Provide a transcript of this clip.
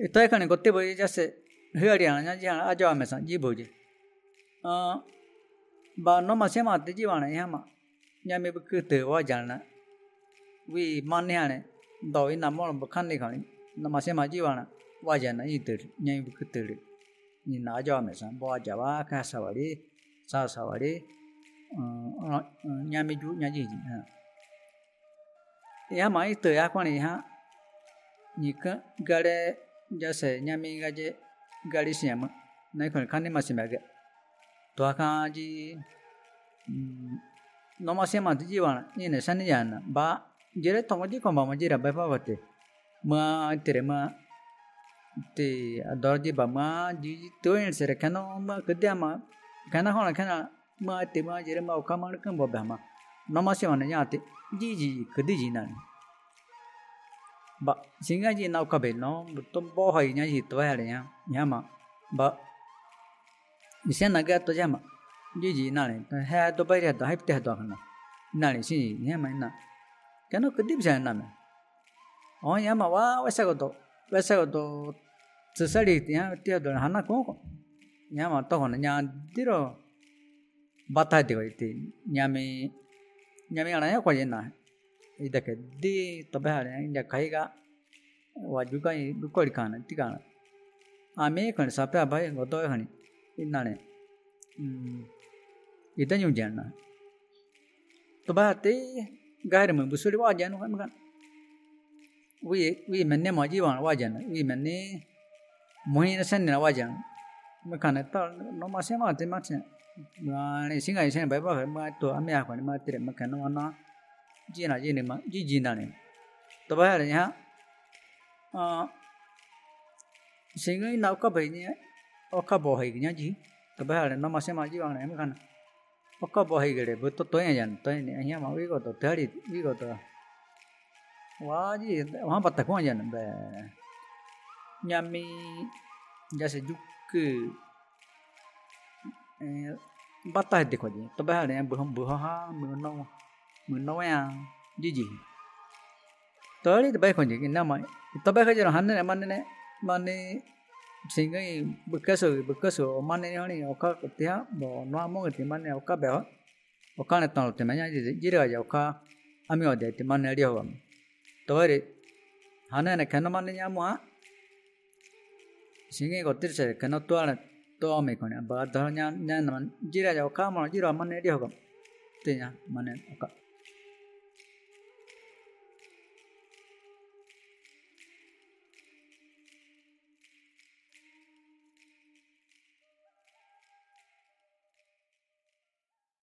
Estoy conectado, ya sé. Hyariana, ya ya, ajo a mesa, jibuji. Ah, ba no más llama de jivana, llama. Ya me bukute o jana. We maniane, do in amor bucanicani, no más llama jivana, vayana, eater, ya me bukute. Ni na ajo a mesa, boajava, casavari, sasavari, ñamiju, ñajiji. Llama, esto ya cuando ya. Ni gare. jase nyami gaje garis nyama nai kon khane masim bage dwa kha ji no masim ma ji wana ni ne san ya na ba jere tong ji kon ba ma jira ba pa bate ma tere ma te ador ji ba ma ji to en sere kano ma kadya ma kana hona kana ma te ma jere ma ka ma kan ba ba ma no masim na ya te ji ji kadi ji na ni bà, xin cái gì nào cả bên nó tôm bò hay nhá gì tôi hay nhá nhá mà. Bà, như xem là cái tôi xem mà. Như gì nào này hai tôi bây giờ tôi hết tiền tôi không nào? Này gì nhá mà nào cái nó cứ bây giờ nào mà ở nhá mà wa wa sao đó wa sao đó sự xử thì nhá tiền tôi hắn nó cũng nhá mà tôi không, nhá đi rồi. Bắt tay được thì nhá mình, nhá mình là nhá quan gì nào? ಇದಕ್ಕೆ ಎದ್ದಿ ತೊಬೆಹಾಳೆ ಇಂಜ ಕೈಗ ವಜುಗ ದುಕ್ಕೋಡಿ ಕಾಣ ಎತ್ತಿ ಕಾಣ ಆಮೇ ಕಣಿ ಸಪೆ ಭಯ ಗೊತ್ತೋಯ ಹಣಿ ಇನ್ನಾಣೆ ಇದನ್ನು ಜಣ್ಣ ತೊಬಹತ್ತೆ ಗಾಯರ ಮೈ ಬುಸುಡಿ ವಾಜಾನು ಮಗನ ವಿ ವಿ ಮನ್ನೆ ಮಾಜೀವಾಣ ವಾಜಾನ ವಿ ಮನ್ನೆ ಮೊಹಿನ ಸನ್ನಿನ ವಾಜಾನ mekane tal no masih mati mati ngane singa isen bai bai ma to ame akwa ni mati re mekane wana ကျင့်တာကျင့်နေမှာကြည်ကျင်တာနေတပည့်ရတယ်ညာအာစိငိနောက်ကပဲညအခဘောဟိကညာကြီးတပည့်ရတယ်နမစမကြီးအောင်နေမခဏအခဘောဟိကလေးဘတ်တွဲရရန်တွဲနေအညာမဝေကတော့ဓာရီဝေကတော့ဝါကြီးဝါပတ်တခွန်ရန်ဘယ်ညမီညစဒုကအဲဘတ်တိုက်တဲ့ခွန်ကြီးတပည့်ရတယ်ဘဟဘဟာမနော mình nói à gì gì? Tới đi tôi bay còn gì năm ấy tôi bay cái gì hắn này mình này mình xin cái bực cái sự bực cái sự mình này này ông các cái ha bỏ nói mua cái mình này ông các béo. Ông các này toàn tụi mình nhá gì gì rồi ông các anh ở đây tụi mình này đi học tới đi. Hắn này này, cái nó mình này nhá mua xin cái có tiết sẽ cái nó tua này tua mình còn này bà đó nhá nhá mình gì rồi ông các mà gì là mình này đi học thì nhá mình này ông các